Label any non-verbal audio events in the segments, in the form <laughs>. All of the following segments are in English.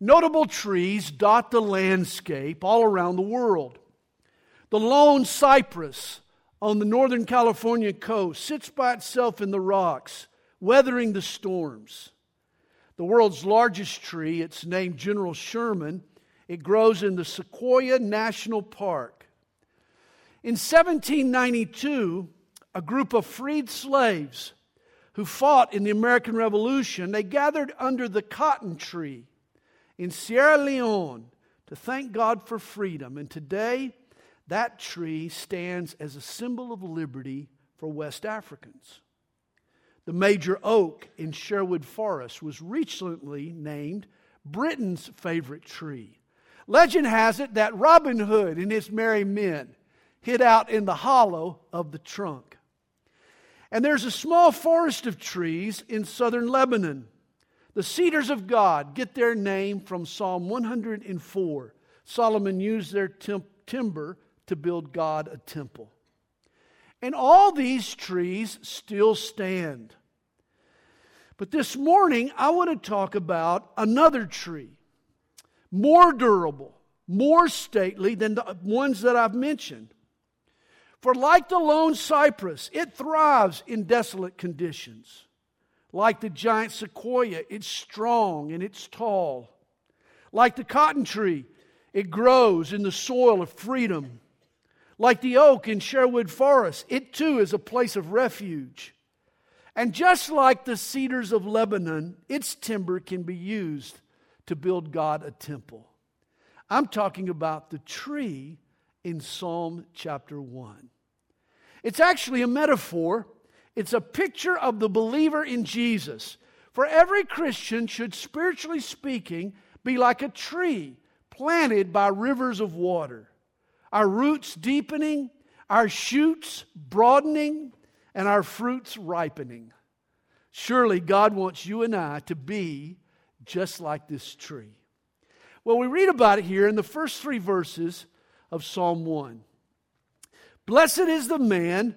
Notable trees dot the landscape all around the world. The lone cypress on the northern California coast sits by itself in the rocks, weathering the storms. The world's largest tree, it's named General Sherman, it grows in the Sequoia National Park. In 1792, a group of freed slaves who fought in the American Revolution, they gathered under the cotton tree in Sierra Leone to thank God for freedom. And today, that tree stands as a symbol of liberty for West Africans. The major oak in Sherwood Forest was recently named Britain's favorite tree. Legend has it that Robin Hood and his merry men hid out in the hollow of the trunk. And there's a small forest of trees in southern Lebanon. The cedars of God get their name from Psalm 104. Solomon used their tim- timber to build God a temple. And all these trees still stand. But this morning, I want to talk about another tree, more durable, more stately than the ones that I've mentioned. For like the lone cypress, it thrives in desolate conditions. Like the giant sequoia, it's strong and it's tall. Like the cotton tree, it grows in the soil of freedom. Like the oak in Sherwood Forest, it too is a place of refuge. And just like the cedars of Lebanon, its timber can be used to build God a temple. I'm talking about the tree in Psalm chapter 1. It's actually a metaphor, it's a picture of the believer in Jesus. For every Christian should, spiritually speaking, be like a tree planted by rivers of water, our roots deepening, our shoots broadening, and our fruits ripening. Surely God wants you and I to be just like this tree. Well, we read about it here in the first three verses of Psalm 1. Blessed is the man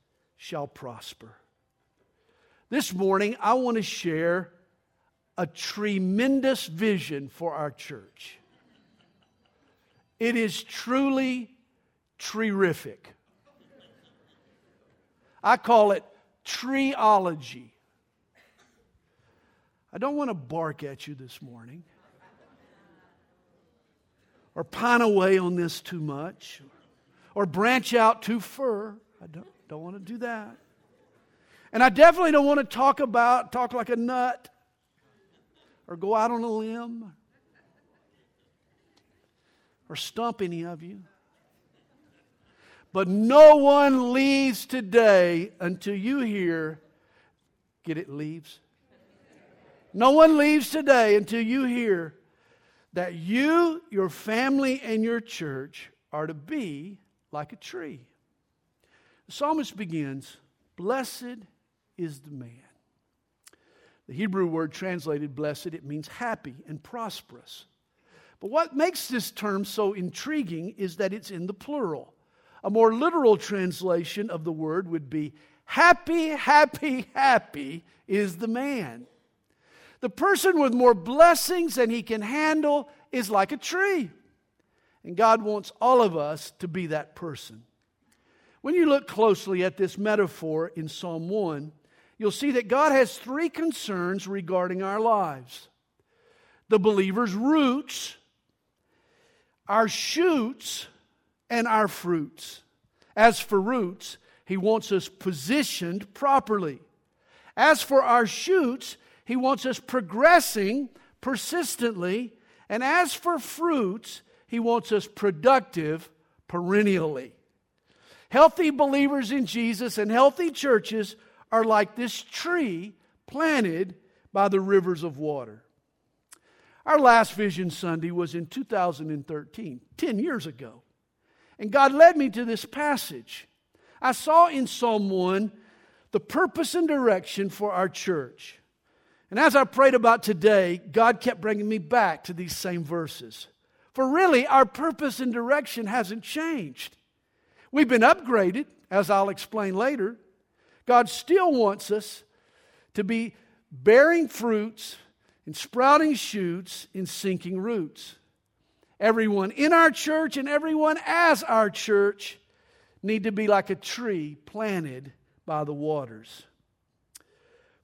shall prosper. This morning, I want to share a tremendous vision for our church. It is truly terrific. I call it treeology. I don't want to bark at you this morning or pine away on this too much or branch out too far. I don't, don't want to do that. And I definitely don't want to talk about, talk like a nut or go out on a limb or stump any of you. But no one leaves today until you hear, get it, leaves? No one leaves today until you hear that you, your family, and your church are to be like a tree. Psalmist begins, Blessed is the man. The Hebrew word translated blessed, it means happy and prosperous. But what makes this term so intriguing is that it's in the plural. A more literal translation of the word would be happy, happy, happy is the man. The person with more blessings than he can handle is like a tree. And God wants all of us to be that person. When you look closely at this metaphor in Psalm 1, you'll see that God has three concerns regarding our lives the believer's roots, our shoots, and our fruits. As for roots, He wants us positioned properly. As for our shoots, He wants us progressing persistently. And as for fruits, he wants us productive perennially. Healthy believers in Jesus and healthy churches are like this tree planted by the rivers of water. Our last Vision Sunday was in 2013, 10 years ago. And God led me to this passage. I saw in Psalm 1 the purpose and direction for our church. And as I prayed about today, God kept bringing me back to these same verses. For really, our purpose and direction hasn't changed. We've been upgraded, as I'll explain later. God still wants us to be bearing fruits and sprouting shoots and sinking roots. Everyone in our church and everyone as our church need to be like a tree planted by the waters.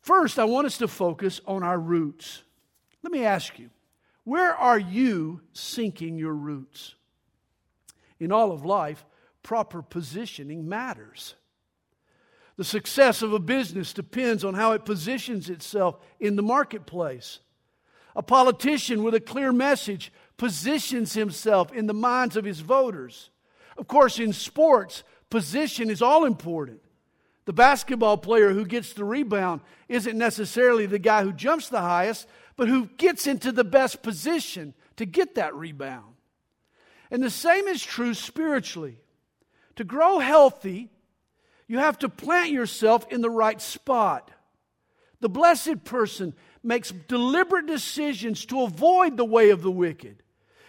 First, I want us to focus on our roots. Let me ask you, where are you sinking your roots? In all of life, proper positioning matters. The success of a business depends on how it positions itself in the marketplace. A politician with a clear message positions himself in the minds of his voters. Of course, in sports, position is all important. The basketball player who gets the rebound isn't necessarily the guy who jumps the highest, but who gets into the best position to get that rebound. And the same is true spiritually. To grow healthy, you have to plant yourself in the right spot. The blessed person makes deliberate decisions to avoid the way of the wicked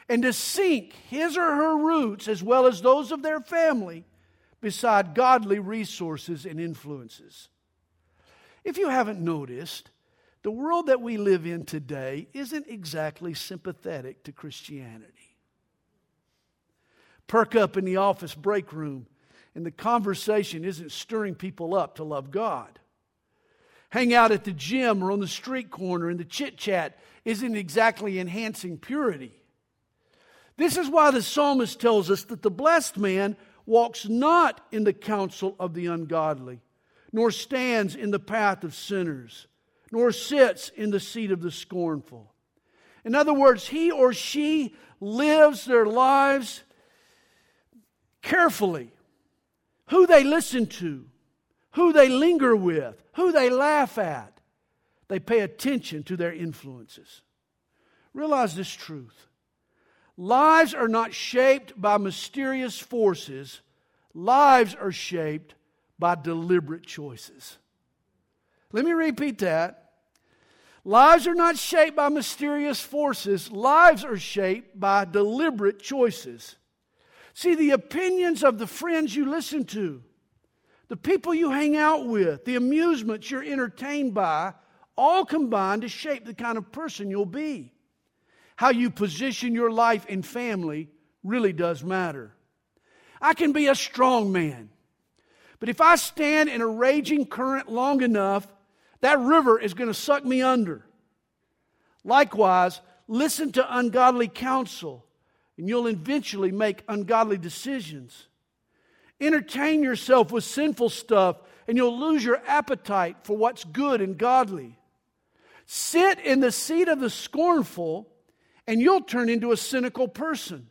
and to sink his or her roots as well as those of their family beside godly resources and influences. If you haven't noticed, the world that we live in today isn't exactly sympathetic to Christianity. Perk up in the office break room, and the conversation isn't stirring people up to love God. Hang out at the gym or on the street corner, and the chit chat isn't exactly enhancing purity. This is why the psalmist tells us that the blessed man walks not in the counsel of the ungodly, nor stands in the path of sinners nor sits in the seat of the scornful. In other words, he or she lives their lives carefully. Who they listen to, who they linger with, who they laugh at. They pay attention to their influences. Realize this truth. Lives are not shaped by mysterious forces, lives are shaped by deliberate choices. Let me repeat that. Lives are not shaped by mysterious forces, lives are shaped by deliberate choices. See, the opinions of the friends you listen to, the people you hang out with, the amusements you're entertained by, all combine to shape the kind of person you'll be. How you position your life and family really does matter. I can be a strong man, but if I stand in a raging current long enough, that river is going to suck me under. Likewise, listen to ungodly counsel, and you'll eventually make ungodly decisions. Entertain yourself with sinful stuff, and you'll lose your appetite for what's good and godly. Sit in the seat of the scornful, and you'll turn into a cynical person.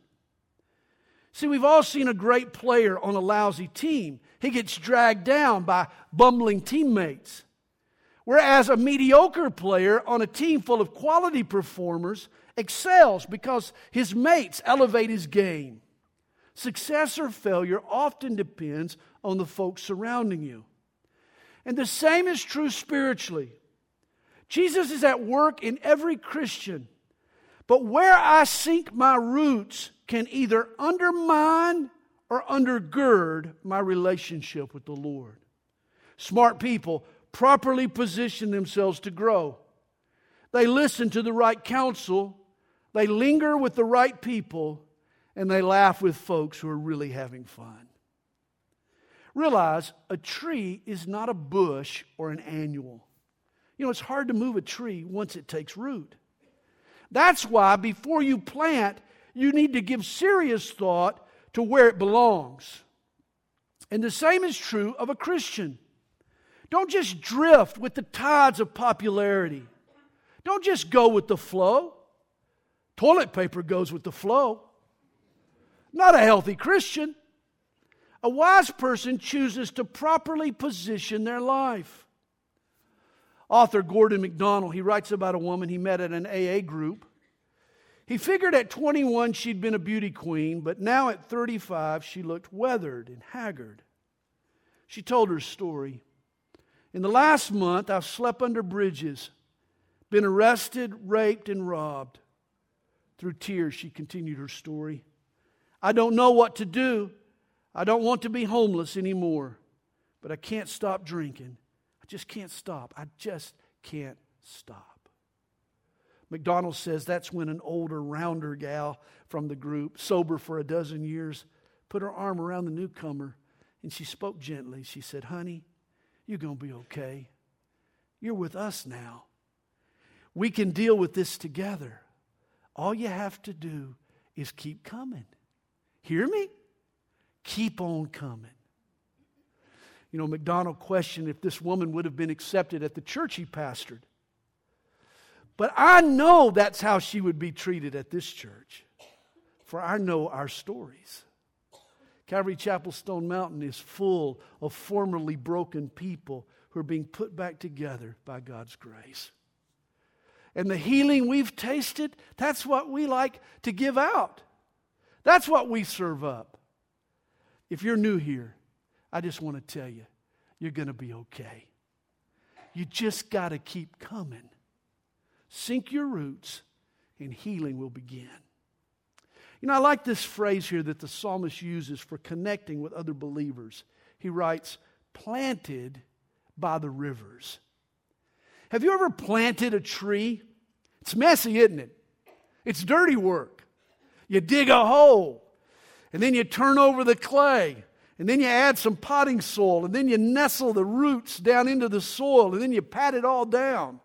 See, we've all seen a great player on a lousy team. He gets dragged down by bumbling teammates. Whereas a mediocre player on a team full of quality performers excels because his mates elevate his game. Success or failure often depends on the folks surrounding you. And the same is true spiritually. Jesus is at work in every Christian, but where I sink my roots can either undermine or undergird my relationship with the Lord. Smart people properly position themselves to grow. They listen to the right counsel, they linger with the right people, and they laugh with folks who are really having fun. Realize a tree is not a bush or an annual. You know, it's hard to move a tree once it takes root. That's why before you plant, you need to give serious thought to where it belongs. And the same is true of a Christian. Don't just drift with the tides of popularity. Don't just go with the flow. Toilet paper goes with the flow. Not a healthy Christian. A wise person chooses to properly position their life. Author Gordon MacDonald, he writes about a woman he met at an AA group. He figured at 21 she'd been a beauty queen, but now at 35 she looked weathered and haggard. She told her story. In the last month, I've slept under bridges, been arrested, raped, and robbed. Through tears, she continued her story. I don't know what to do. I don't want to be homeless anymore, but I can't stop drinking. I just can't stop. I just can't stop. MacDonald says that's when an older, rounder gal from the group, sober for a dozen years, put her arm around the newcomer and she spoke gently. She said, Honey, you're going to be okay. You're with us now. We can deal with this together. All you have to do is keep coming. Hear me? Keep on coming. You know, MacDonald questioned if this woman would have been accepted at the church he pastored. But I know that's how she would be treated at this church, for I know our stories. Calvary Chapel Stone Mountain is full of formerly broken people who are being put back together by God's grace. And the healing we've tasted, that's what we like to give out. That's what we serve up. If you're new here, I just want to tell you, you're going to be okay. You just got to keep coming. Sink your roots, and healing will begin. You know, I like this phrase here that the psalmist uses for connecting with other believers. He writes, planted by the rivers. Have you ever planted a tree? It's messy, isn't it? It's dirty work. You dig a hole, and then you turn over the clay, and then you add some potting soil, and then you nestle the roots down into the soil, and then you pat it all down.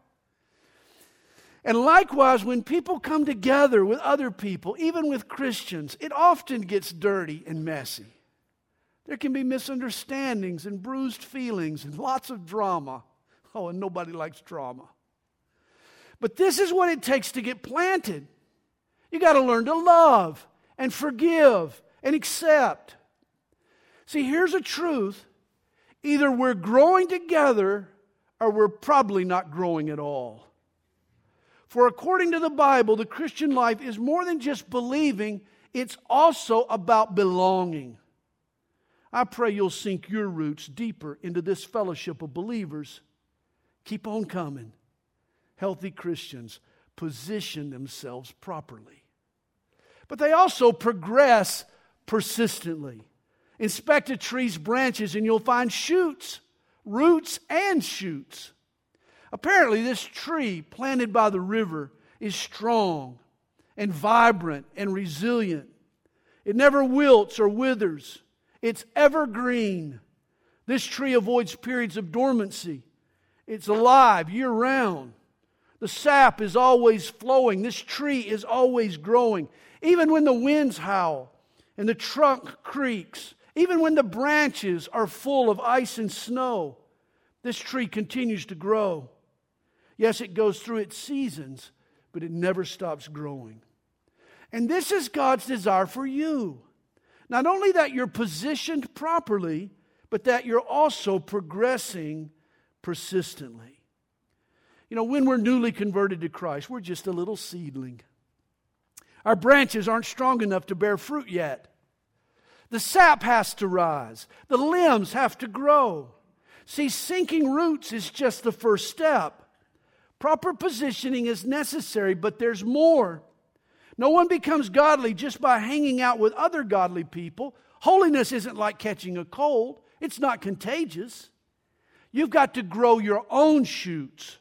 And likewise, when people come together with other people, even with Christians, it often gets dirty and messy. There can be misunderstandings and bruised feelings and lots of drama. Oh, and nobody likes drama. But this is what it takes to get planted. You got to learn to love and forgive and accept. See, here's a truth either we're growing together or we're probably not growing at all. For according to the Bible, the Christian life is more than just believing, it's also about belonging. I pray you'll sink your roots deeper into this fellowship of believers. Keep on coming. Healthy Christians position themselves properly. But they also progress persistently. Inspect a tree's branches and you'll find shoots, roots, and shoots. Apparently, this tree planted by the river is strong and vibrant and resilient. It never wilts or withers, it's evergreen. This tree avoids periods of dormancy. It's alive year round. The sap is always flowing. This tree is always growing. Even when the winds howl and the trunk creaks, even when the branches are full of ice and snow, this tree continues to grow. Yes, it goes through its seasons, but it never stops growing. And this is God's desire for you. Not only that you're positioned properly, but that you're also progressing persistently. You know, when we're newly converted to Christ, we're just a little seedling. Our branches aren't strong enough to bear fruit yet. The sap has to rise, the limbs have to grow. See, sinking roots is just the first step. Proper positioning is necessary, but there's more. No one becomes godly just by hanging out with other godly people. Holiness isn't like catching a cold, it's not contagious. You've got to grow your own shoots.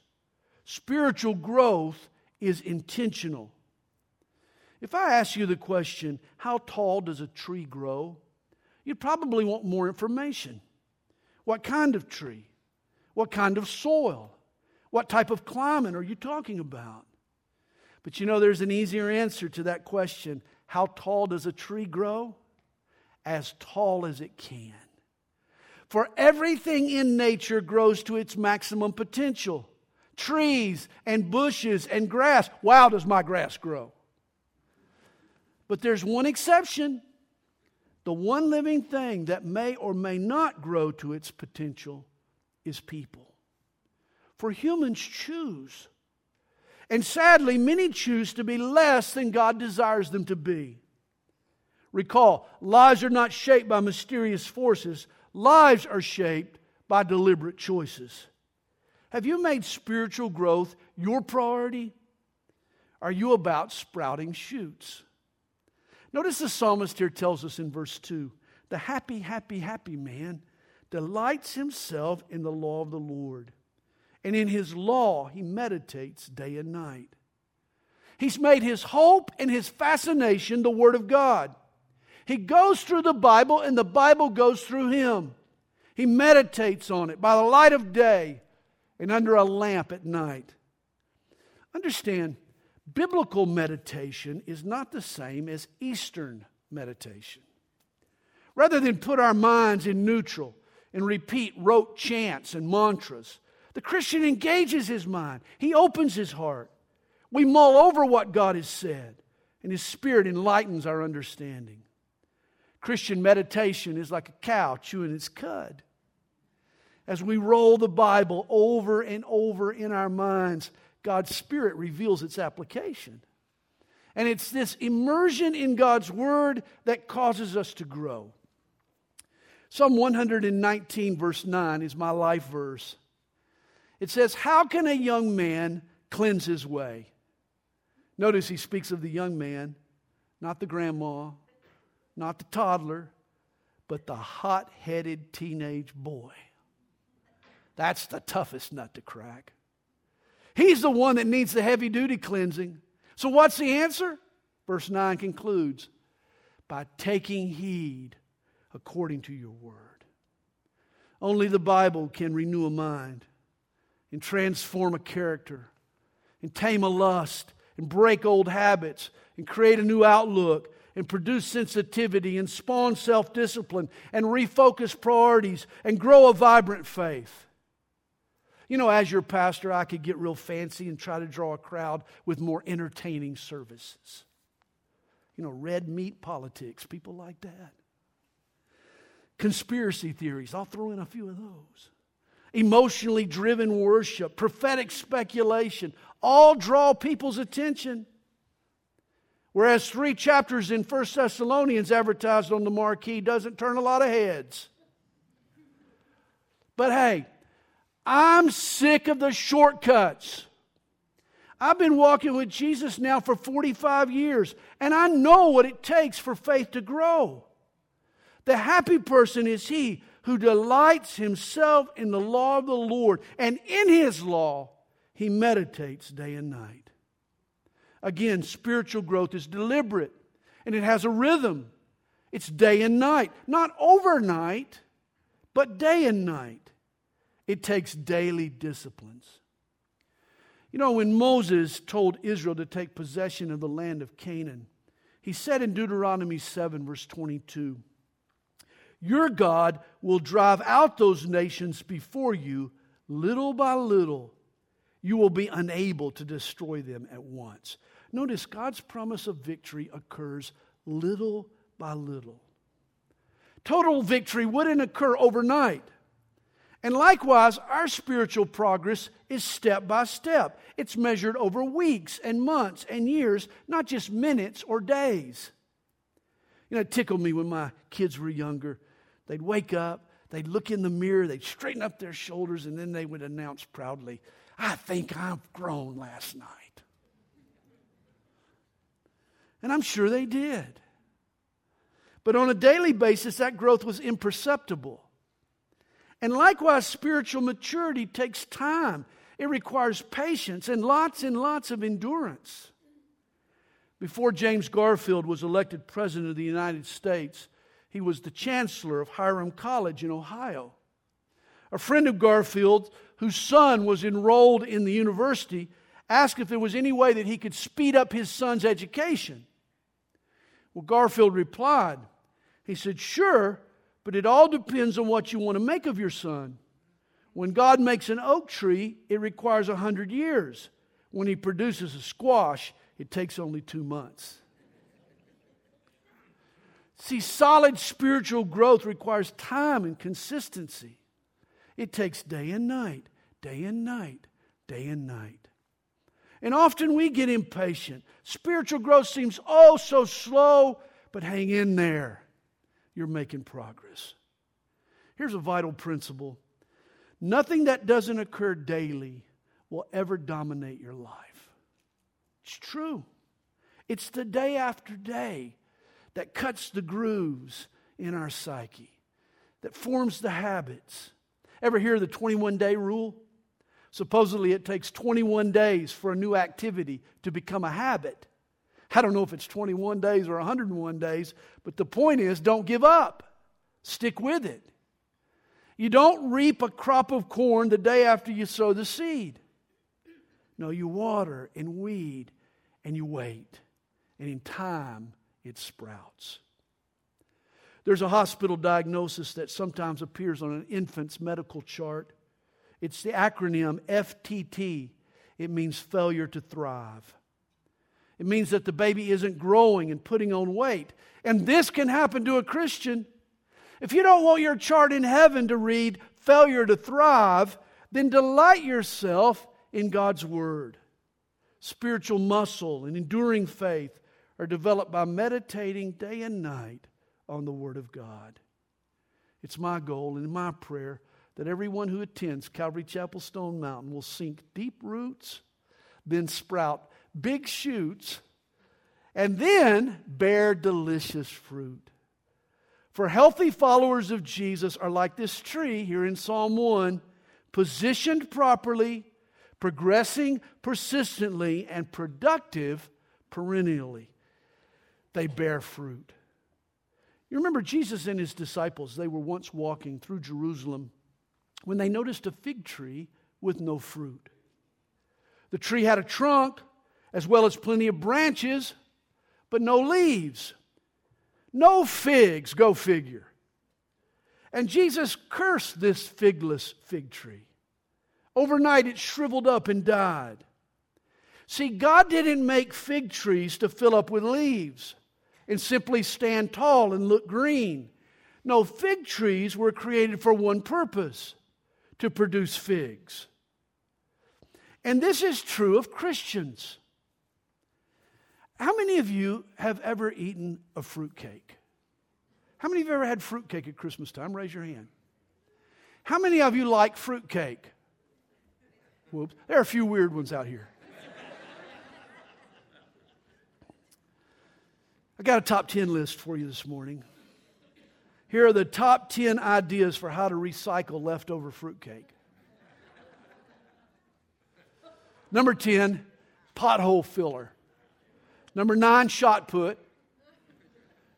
Spiritual growth is intentional. If I ask you the question, how tall does a tree grow? You'd probably want more information. What kind of tree? What kind of soil? What type of climate are you talking about? But you know, there's an easier answer to that question. How tall does a tree grow? As tall as it can. For everything in nature grows to its maximum potential. Trees and bushes and grass. Wow, does my grass grow? But there's one exception. The one living thing that may or may not grow to its potential is people. For humans choose. And sadly, many choose to be less than God desires them to be. Recall, lives are not shaped by mysterious forces, lives are shaped by deliberate choices. Have you made spiritual growth your priority? Are you about sprouting shoots? Notice the psalmist here tells us in verse 2 the happy, happy, happy man delights himself in the law of the Lord, and in his law he meditates day and night. He's made his hope and his fascination the Word of God. He goes through the Bible, and the Bible goes through him. He meditates on it by the light of day and under a lamp at night. Understand, biblical meditation is not the same as Eastern meditation. Rather than put our minds in neutral and repeat rote chants and mantras, the Christian engages his mind. He opens his heart. We mull over what God has said, and his spirit enlightens our understanding. Christian meditation is like a cow chewing its cud. As we roll the Bible over and over in our minds, God's Spirit reveals its application. And it's this immersion in God's Word that causes us to grow. Psalm 119, verse 9, is my life verse. It says, How can a young man cleanse his way? Notice he speaks of the young man, not the grandma, not the toddler, but the hot headed teenage boy. That's the toughest nut to crack. He's the one that needs the heavy duty cleansing. So, what's the answer? Verse 9 concludes by taking heed according to your word. Only the Bible can renew a mind and transform a character and tame a lust and break old habits and create a new outlook and produce sensitivity and spawn self discipline and refocus priorities and grow a vibrant faith. You know, as your pastor, I could get real fancy and try to draw a crowd with more entertaining services. You know, red meat politics, people like that. Conspiracy theories, I'll throw in a few of those. Emotionally driven worship, prophetic speculation, all draw people's attention. Whereas three chapters in First Thessalonians advertised on the marquee doesn't turn a lot of heads. But hey, I'm sick of the shortcuts. I've been walking with Jesus now for 45 years, and I know what it takes for faith to grow. The happy person is he who delights himself in the law of the Lord, and in his law he meditates day and night. Again, spiritual growth is deliberate and it has a rhythm. It's day and night, not overnight, but day and night. It takes daily disciplines. You know, when Moses told Israel to take possession of the land of Canaan, he said in Deuteronomy 7, verse 22, Your God will drive out those nations before you little by little. You will be unable to destroy them at once. Notice God's promise of victory occurs little by little. Total victory wouldn't occur overnight. And likewise, our spiritual progress is step by step. It's measured over weeks and months and years, not just minutes or days. You know, it tickled me when my kids were younger. They'd wake up, they'd look in the mirror, they'd straighten up their shoulders, and then they would announce proudly, I think I've grown last night. And I'm sure they did. But on a daily basis, that growth was imperceptible. And likewise, spiritual maturity takes time, it requires patience and lots and lots of endurance. Before James Garfield was elected President of the United States, he was the chancellor of Hiram College in Ohio. A friend of Garfield, whose son was enrolled in the university, asked if there was any way that he could speed up his son's education. Well, Garfield replied, He said, Sure, but it all depends on what you want to make of your son. When God makes an oak tree, it requires a hundred years. When he produces a squash, it takes only two months. See, solid spiritual growth requires time and consistency. It takes day and night, day and night, day and night. And often we get impatient. Spiritual growth seems oh so slow, but hang in there. You're making progress. Here's a vital principle nothing that doesn't occur daily will ever dominate your life. It's true. It's the day after day that cuts the grooves in our psyche, that forms the habits. Ever hear the 21 day rule? Supposedly, it takes 21 days for a new activity to become a habit. I don't know if it's 21 days or 101 days, but the point is don't give up. Stick with it. You don't reap a crop of corn the day after you sow the seed. No, you water and weed and you wait. And in time, it sprouts. There's a hospital diagnosis that sometimes appears on an infant's medical chart. It's the acronym FTT. It means failure to thrive. It means that the baby isn't growing and putting on weight. And this can happen to a Christian. If you don't want your chart in heaven to read failure to thrive, then delight yourself in God's Word. Spiritual muscle and enduring faith are developed by meditating day and night on the Word of God. It's my goal and my prayer that everyone who attends Calvary Chapel Stone Mountain will sink deep roots, then sprout big shoots, and then bear delicious fruit. For healthy followers of Jesus are like this tree here in Psalm 1, positioned properly, progressing persistently, and productive perennially. They bear fruit. You remember Jesus and his disciples, they were once walking through Jerusalem when they noticed a fig tree with no fruit. The tree had a trunk as well as plenty of branches, but no leaves. No figs, go figure. And Jesus cursed this figless fig tree. Overnight it shriveled up and died. See, God didn't make fig trees to fill up with leaves and simply stand tall and look green. No, fig trees were created for one purpose to produce figs. And this is true of Christians. How many of you have ever eaten a fruitcake? How many of you ever had fruitcake at Christmas time? Raise your hand. How many of you like fruitcake? Whoops. There are a few weird ones out here. I got a top 10 list for you this morning. Here are the top 10 ideas for how to recycle leftover fruitcake. Number 10, pothole filler. Number 9, shot put.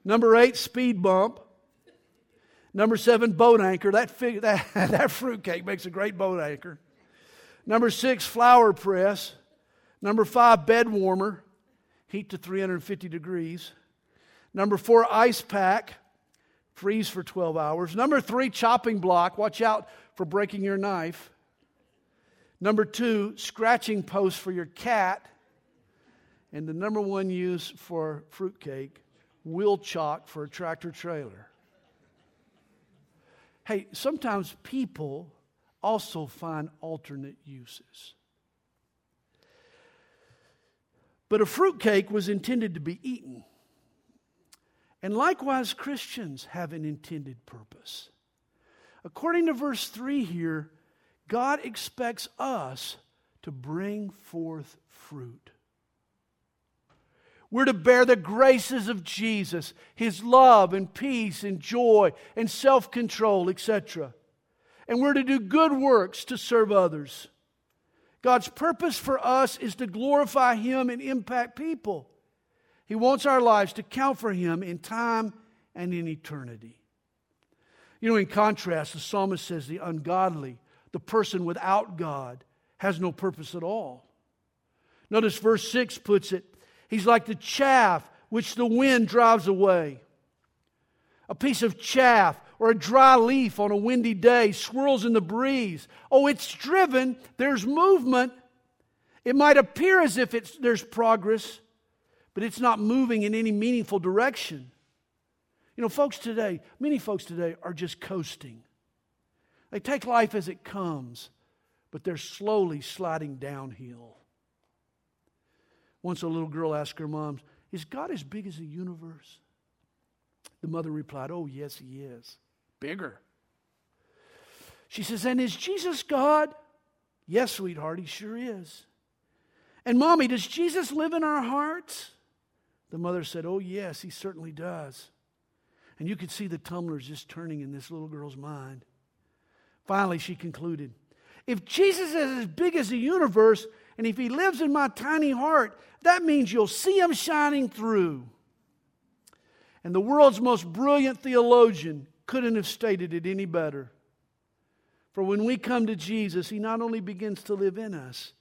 Number 8, speed bump. Number 7, boat anchor. That, fig- that, <laughs> that fruitcake makes a great boat anchor. Number 6, flower press. Number 5, bed warmer. Heat to 350 degrees. Number 4, ice pack freeze for 12 hours. Number three, chopping block. Watch out for breaking your knife. Number two, scratching post for your cat. And the number one use for fruitcake, wheel chock for a tractor trailer. Hey, sometimes people also find alternate uses. But a fruitcake was intended to be eaten. And likewise, Christians have an intended purpose. According to verse 3 here, God expects us to bring forth fruit. We're to bear the graces of Jesus, his love and peace and joy and self control, etc. And we're to do good works to serve others. God's purpose for us is to glorify him and impact people. He wants our lives to count for Him in time and in eternity. You know, in contrast, the psalmist says the ungodly, the person without God, has no purpose at all. Notice verse 6 puts it He's like the chaff which the wind drives away. A piece of chaff or a dry leaf on a windy day swirls in the breeze. Oh, it's driven, there's movement. It might appear as if it's, there's progress, but it's not moving in any meaningful direction. You know, folks today, many folks today are just coasting. They take life as it comes, but they're slowly sliding downhill. Once a little girl asked her mom, Is God as big as the universe? The mother replied, Oh, yes, he is. Bigger. She says, And is Jesus God? Yes, sweetheart, he sure is. And mommy, does Jesus live in our hearts? The mother said, Oh, yes, he certainly does. And you could see the tumblers just turning in this little girl's mind. Finally, she concluded If Jesus is as big as the universe, and if he lives in my tiny heart, that means you'll see him shining through. And the world's most brilliant theologian couldn't have stated it any better. For when we come to Jesus, he not only begins to live in us,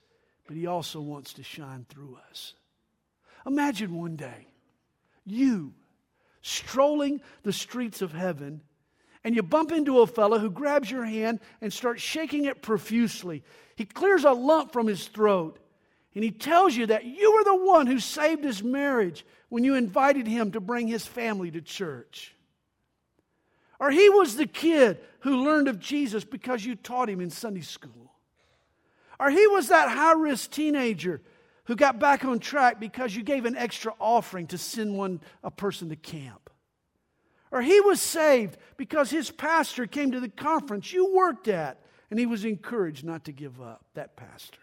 but he also wants to shine through us. Imagine one day you strolling the streets of heaven and you bump into a fellow who grabs your hand and starts shaking it profusely. He clears a lump from his throat and he tells you that you were the one who saved his marriage when you invited him to bring his family to church. Or he was the kid who learned of Jesus because you taught him in Sunday school. Or he was that high risk teenager who got back on track because you gave an extra offering to send one a person to camp. Or he was saved because his pastor came to the conference you worked at and he was encouraged not to give up, that pastor.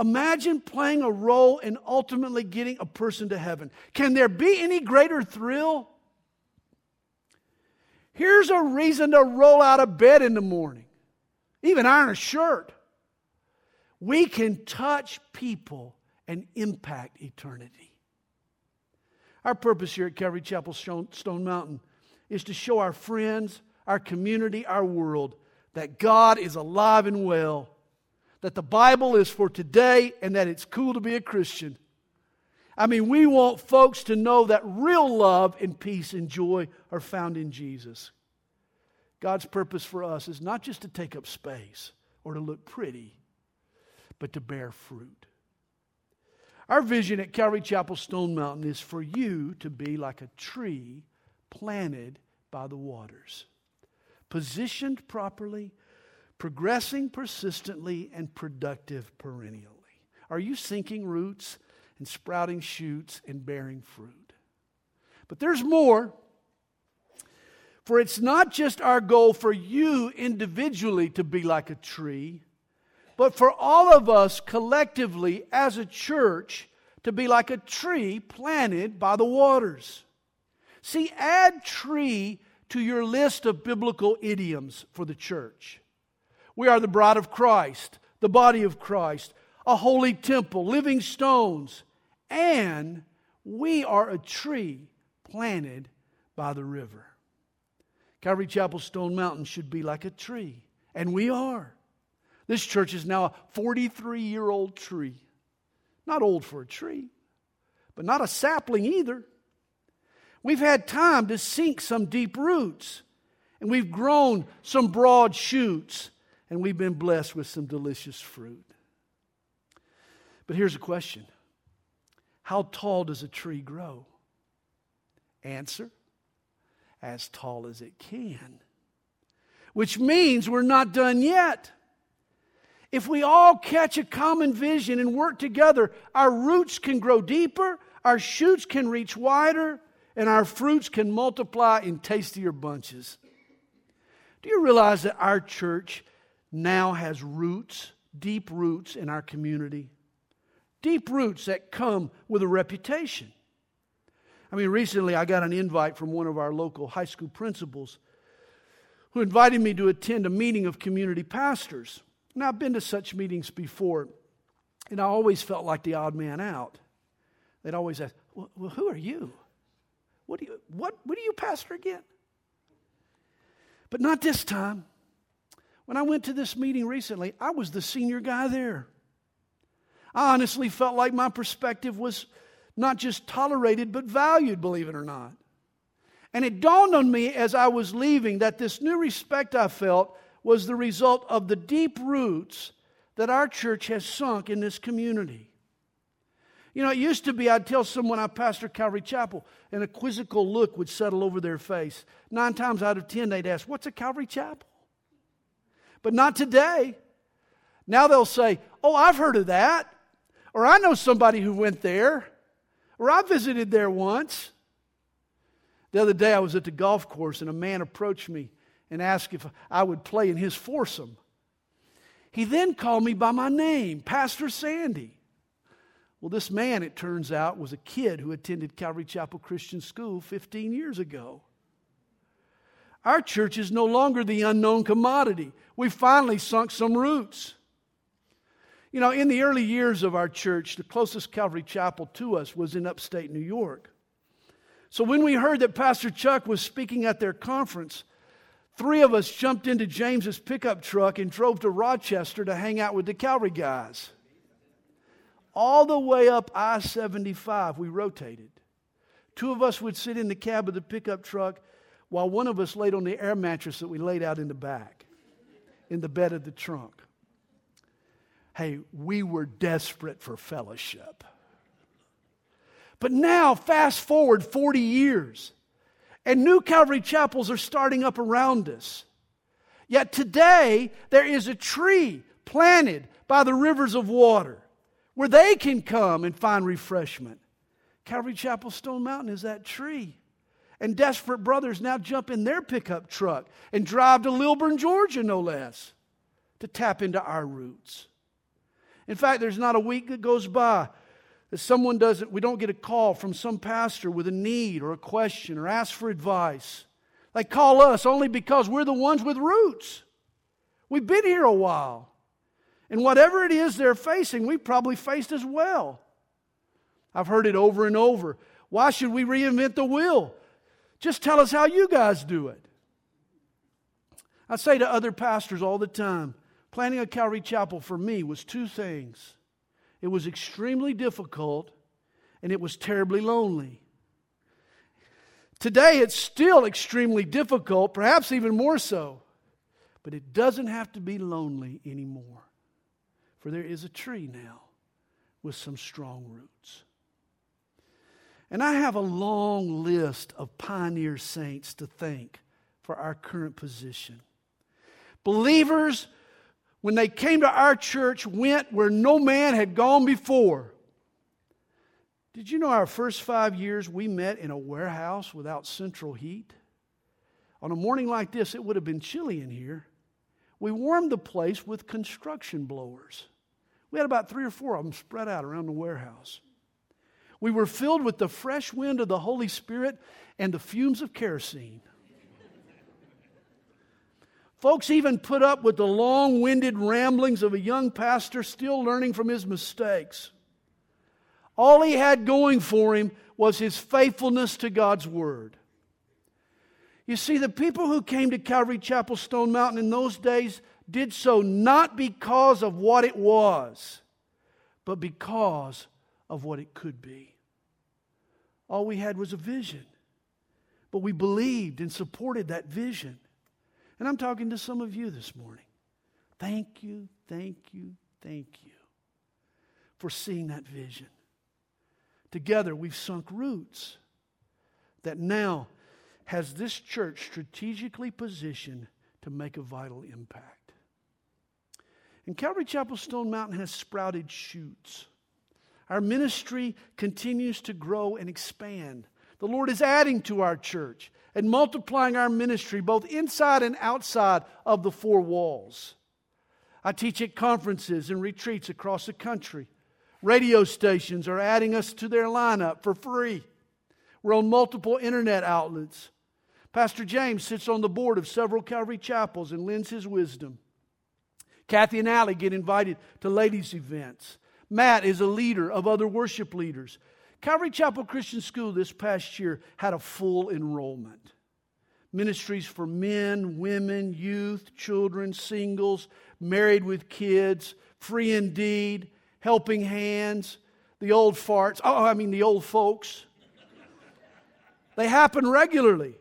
Imagine playing a role in ultimately getting a person to heaven. Can there be any greater thrill? Here's a reason to roll out of bed in the morning, even iron a shirt. We can touch people and impact eternity. Our purpose here at Calvary Chapel Stone Mountain is to show our friends, our community, our world that God is alive and well, that the Bible is for today, and that it's cool to be a Christian. I mean, we want folks to know that real love and peace and joy are found in Jesus. God's purpose for us is not just to take up space or to look pretty, but to bear fruit. Our vision at Calvary Chapel Stone Mountain is for you to be like a tree planted by the waters positioned properly, progressing persistently, and productive perennially. Are you sinking roots and sprouting shoots and bearing fruit? But there's more. For it's not just our goal for you individually to be like a tree, but for all of us collectively as a church to be like a tree planted by the waters. See, add tree to your list of biblical idioms for the church. We are the bride of Christ, the body of Christ, a holy temple, living stones, and we are a tree planted by the river. Calvary Chapel Stone Mountain should be like a tree, and we are. This church is now a 43 year old tree. Not old for a tree, but not a sapling either. We've had time to sink some deep roots, and we've grown some broad shoots, and we've been blessed with some delicious fruit. But here's a question How tall does a tree grow? Answer As tall as it can. Which means we're not done yet. If we all catch a common vision and work together, our roots can grow deeper, our shoots can reach wider, and our fruits can multiply in tastier bunches. Do you realize that our church now has roots, deep roots in our community? Deep roots that come with a reputation. I mean, recently I got an invite from one of our local high school principals who invited me to attend a meeting of community pastors. Now, I've been to such meetings before, and I always felt like the odd man out. They'd always ask, Well, well who are you? What do you, what, what do you pastor again? But not this time. When I went to this meeting recently, I was the senior guy there. I honestly felt like my perspective was not just tolerated, but valued, believe it or not. And it dawned on me as I was leaving that this new respect I felt was the result of the deep roots that our church has sunk in this community. You know, it used to be I'd tell someone I pastor Calvary Chapel, and a quizzical look would settle over their face. Nine times out of ten, they'd ask, What's a Calvary Chapel? But not today. Now they'll say, Oh, I've heard of that. Or I know somebody who went there. Or I visited there once. The other day I was at the golf course and a man approached me and asked if I would play in his foursome. He then called me by my name, Pastor Sandy. Well, this man, it turns out, was a kid who attended Calvary Chapel Christian School 15 years ago. Our church is no longer the unknown commodity. We finally sunk some roots. You know, in the early years of our church, the closest Calvary Chapel to us was in upstate New York. So when we heard that Pastor Chuck was speaking at their conference, three of us jumped into James's pickup truck and drove to Rochester to hang out with the Calvary guys. All the way up I 75, we rotated. Two of us would sit in the cab of the pickup truck while one of us laid on the air mattress that we laid out in the back, in the bed of the trunk. Hey, we were desperate for fellowship. But now, fast forward 40 years, and new Calvary chapels are starting up around us. Yet today, there is a tree planted by the rivers of water where they can come and find refreshment. Calvary Chapel Stone Mountain is that tree. And desperate brothers now jump in their pickup truck and drive to Lilburn, Georgia, no less, to tap into our roots. In fact, there's not a week that goes by that someone doesn't, we don't get a call from some pastor with a need or a question or ask for advice. They call us only because we're the ones with roots. We've been here a while. And whatever it is they're facing, we probably faced as well. I've heard it over and over. Why should we reinvent the wheel? Just tell us how you guys do it. I say to other pastors all the time planning a Calvary Chapel for me was two things it was extremely difficult and it was terribly lonely. Today, it's still extremely difficult, perhaps even more so, but it doesn't have to be lonely anymore. For there is a tree now with some strong roots. And I have a long list of pioneer saints to thank for our current position. Believers, when they came to our church, went where no man had gone before. Did you know our first five years we met in a warehouse without central heat? On a morning like this, it would have been chilly in here. We warmed the place with construction blowers. We had about three or four of them spread out around the warehouse. We were filled with the fresh wind of the Holy Spirit and the fumes of kerosene. Folks even put up with the long winded ramblings of a young pastor still learning from his mistakes. All he had going for him was his faithfulness to God's Word. You see, the people who came to Calvary Chapel Stone Mountain in those days did so not because of what it was, but because of what it could be. All we had was a vision, but we believed and supported that vision. And I'm talking to some of you this morning. Thank you, thank you, thank you for seeing that vision. Together, we've sunk roots that now has this church strategically positioned to make a vital impact. And Calvary Chapel Stone Mountain has sprouted shoots. Our ministry continues to grow and expand. The Lord is adding to our church and multiplying our ministry both inside and outside of the four walls. I teach at conferences and retreats across the country. Radio stations are adding us to their lineup for free. We're on multiple internet outlets. Pastor James sits on the board of several Calvary chapels and lends his wisdom. Kathy and Allie get invited to ladies' events. Matt is a leader of other worship leaders. Calvary Chapel Christian School this past year had a full enrollment. Ministries for men, women, youth, children, singles, married with kids, free indeed, helping hands, the old farts. Oh, I mean, the old folks. they happen regularly.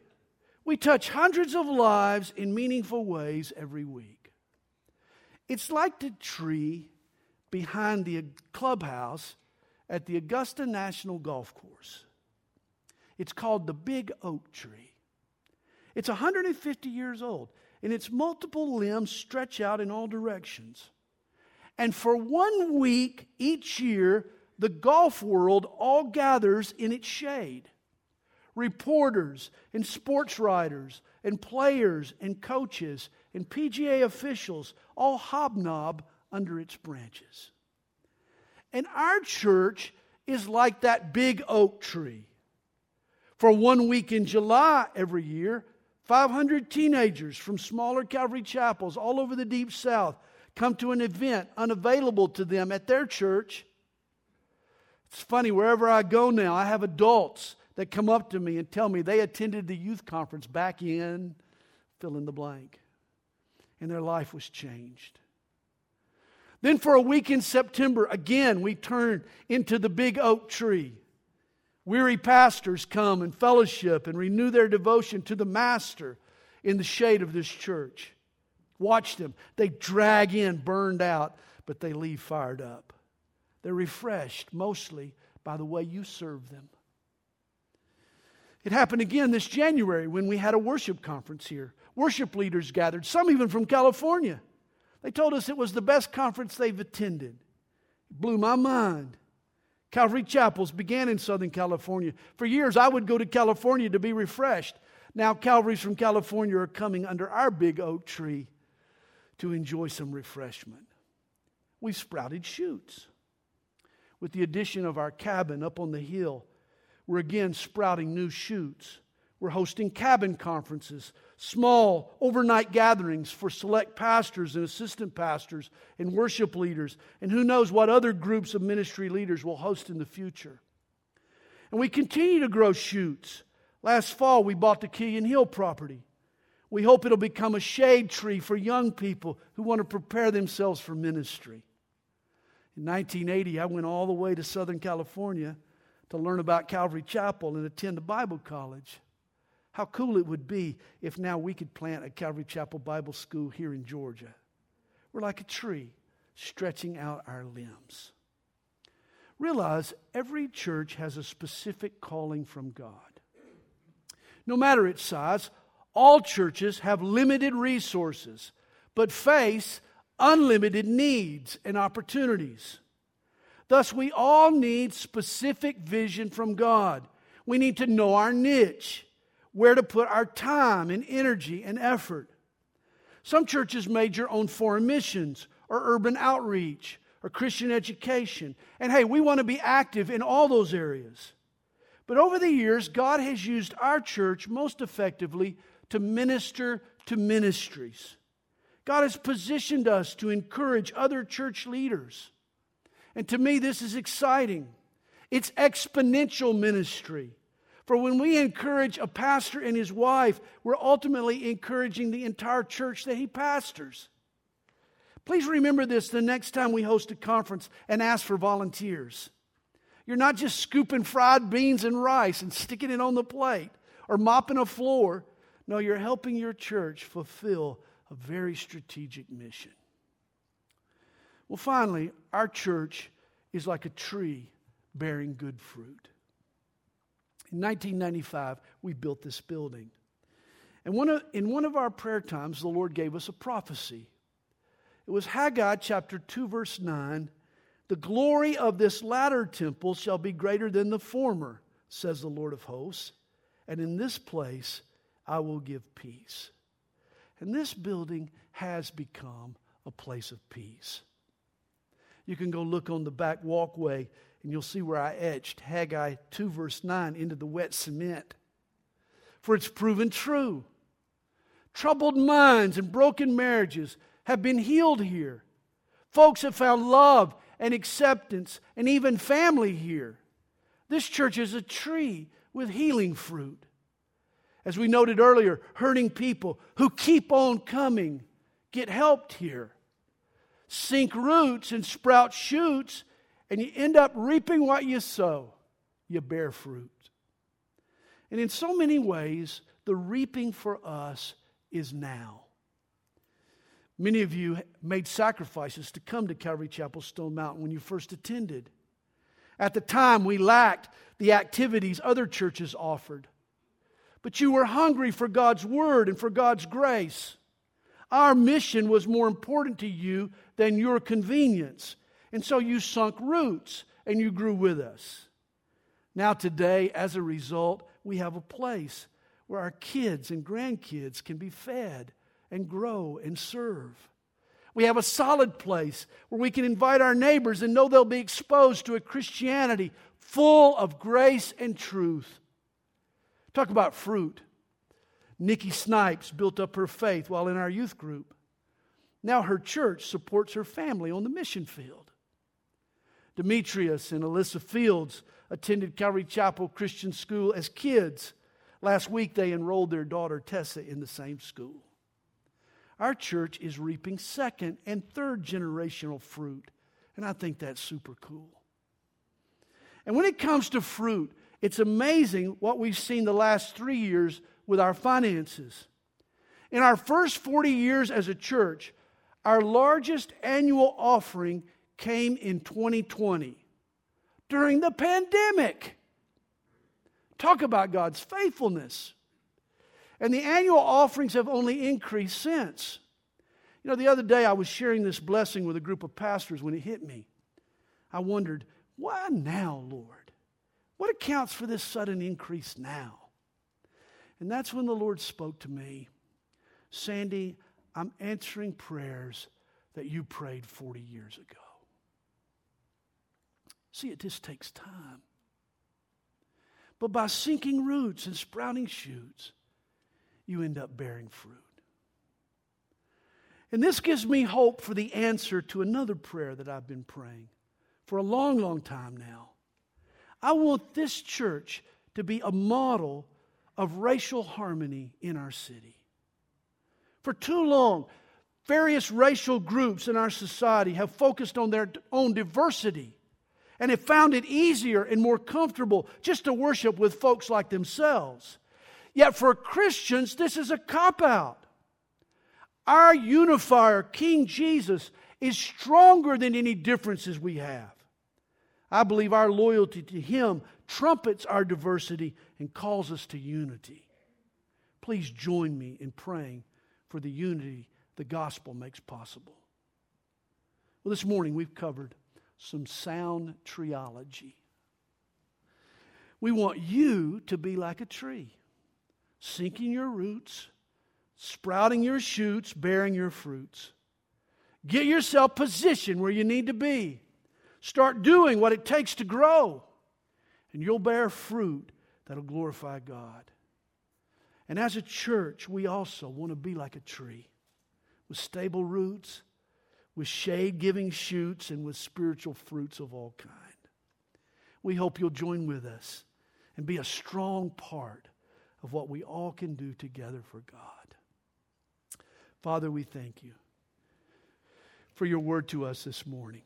We touch hundreds of lives in meaningful ways every week. It's like the tree behind the clubhouse at the Augusta National Golf Course. It's called the Big Oak Tree. It's 150 years old, and its multiple limbs stretch out in all directions. And for one week each year, the golf world all gathers in its shade. Reporters and sports writers and players and coaches and PGA officials all hobnob under its branches. And our church is like that big oak tree. For one week in July every year, 500 teenagers from smaller Calvary chapels all over the Deep South come to an event unavailable to them at their church. It's funny, wherever I go now, I have adults that come up to me and tell me they attended the youth conference back in fill in the blank, and their life was changed. Then, for a week in September, again, we turn into the big oak tree. Weary pastors come and fellowship and renew their devotion to the Master in the shade of this church. Watch them. They drag in burned out, but they leave fired up. They're refreshed mostly by the way you serve them. It happened again this January when we had a worship conference here. Worship leaders gathered, some even from California. They told us it was the best conference they've attended. It blew my mind. Calvary Chapels began in Southern California. For years, I would go to California to be refreshed. Now, Calvaries from California are coming under our big oak tree to enjoy some refreshment. We've sprouted shoots. With the addition of our cabin up on the hill, we're again sprouting new shoots. We're hosting cabin conferences, small overnight gatherings for select pastors and assistant pastors and worship leaders, and who knows what other groups of ministry leaders will host in the future. And we continue to grow shoots. Last fall, we bought the Killian Hill property. We hope it'll become a shade tree for young people who want to prepare themselves for ministry. In 1980, I went all the way to Southern California to learn about Calvary Chapel and attend a Bible college. How cool it would be if now we could plant a Calvary Chapel Bible School here in Georgia. We're like a tree stretching out our limbs. Realize every church has a specific calling from God. No matter its size, all churches have limited resources, but face unlimited needs and opportunities. Thus, we all need specific vision from God. We need to know our niche where to put our time and energy and effort. Some churches major on foreign missions or urban outreach or Christian education. And hey, we want to be active in all those areas. But over the years, God has used our church most effectively to minister to ministries. God has positioned us to encourage other church leaders. And to me, this is exciting. It's exponential ministry. For when we encourage a pastor and his wife, we're ultimately encouraging the entire church that he pastors. Please remember this the next time we host a conference and ask for volunteers. You're not just scooping fried beans and rice and sticking it on the plate or mopping a floor. No, you're helping your church fulfill a very strategic mission. Well, finally, our church is like a tree bearing good fruit. In 1995, we built this building. And one of, in one of our prayer times, the Lord gave us a prophecy. It was Haggai chapter 2, verse 9. The glory of this latter temple shall be greater than the former, says the Lord of hosts. And in this place I will give peace. And this building has become a place of peace. You can go look on the back walkway and you'll see where I etched Haggai 2, verse 9 into the wet cement. For it's proven true. Troubled minds and broken marriages have been healed here. Folks have found love and acceptance and even family here. This church is a tree with healing fruit. As we noted earlier, hurting people who keep on coming get helped here. Sink roots and sprout shoots and you end up reaping what you sow. You bear fruit. And in so many ways, the reaping for us is now. Many of you made sacrifices to come to Calvary Chapel Stone Mountain when you first attended. At the time, we lacked the activities other churches offered. But you were hungry for God's Word and for God's grace. Our mission was more important to you than your convenience. And so you sunk roots and you grew with us. Now, today, as a result, we have a place where our kids and grandkids can be fed and grow and serve. We have a solid place where we can invite our neighbors and know they'll be exposed to a Christianity full of grace and truth. Talk about fruit. Nikki Snipes built up her faith while in our youth group. Now her church supports her family on the mission field. Demetrius and Alyssa Fields attended Calvary Chapel Christian School as kids. Last week, they enrolled their daughter Tessa in the same school. Our church is reaping second and third generational fruit, and I think that's super cool. And when it comes to fruit, it's amazing what we've seen the last three years with our finances. In our first 40 years as a church, our largest annual offering came in 2020 during the pandemic. Talk about God's faithfulness. And the annual offerings have only increased since. You know, the other day I was sharing this blessing with a group of pastors when it hit me. I wondered, why now, Lord? What accounts for this sudden increase now? And that's when the Lord spoke to me Sandy, I'm answering prayers that you prayed 40 years ago. See, it just takes time. But by sinking roots and sprouting shoots, you end up bearing fruit. And this gives me hope for the answer to another prayer that I've been praying for a long, long time now. I want this church to be a model of racial harmony in our city. For too long, various racial groups in our society have focused on their own diversity and have found it easier and more comfortable just to worship with folks like themselves. Yet for Christians, this is a cop out. Our unifier, King Jesus, is stronger than any differences we have. I believe our loyalty to Him trumpets our diversity and calls us to unity. Please join me in praying for the unity the gospel makes possible. Well, this morning we've covered some sound triology. We want you to be like a tree, sinking your roots, sprouting your shoots, bearing your fruits. Get yourself positioned where you need to be. Start doing what it takes to grow, and you'll bear fruit that'll glorify God. And as a church, we also want to be like a tree with stable roots with shade giving shoots and with spiritual fruits of all kind. We hope you'll join with us and be a strong part of what we all can do together for God. Father, we thank you for your word to us this morning.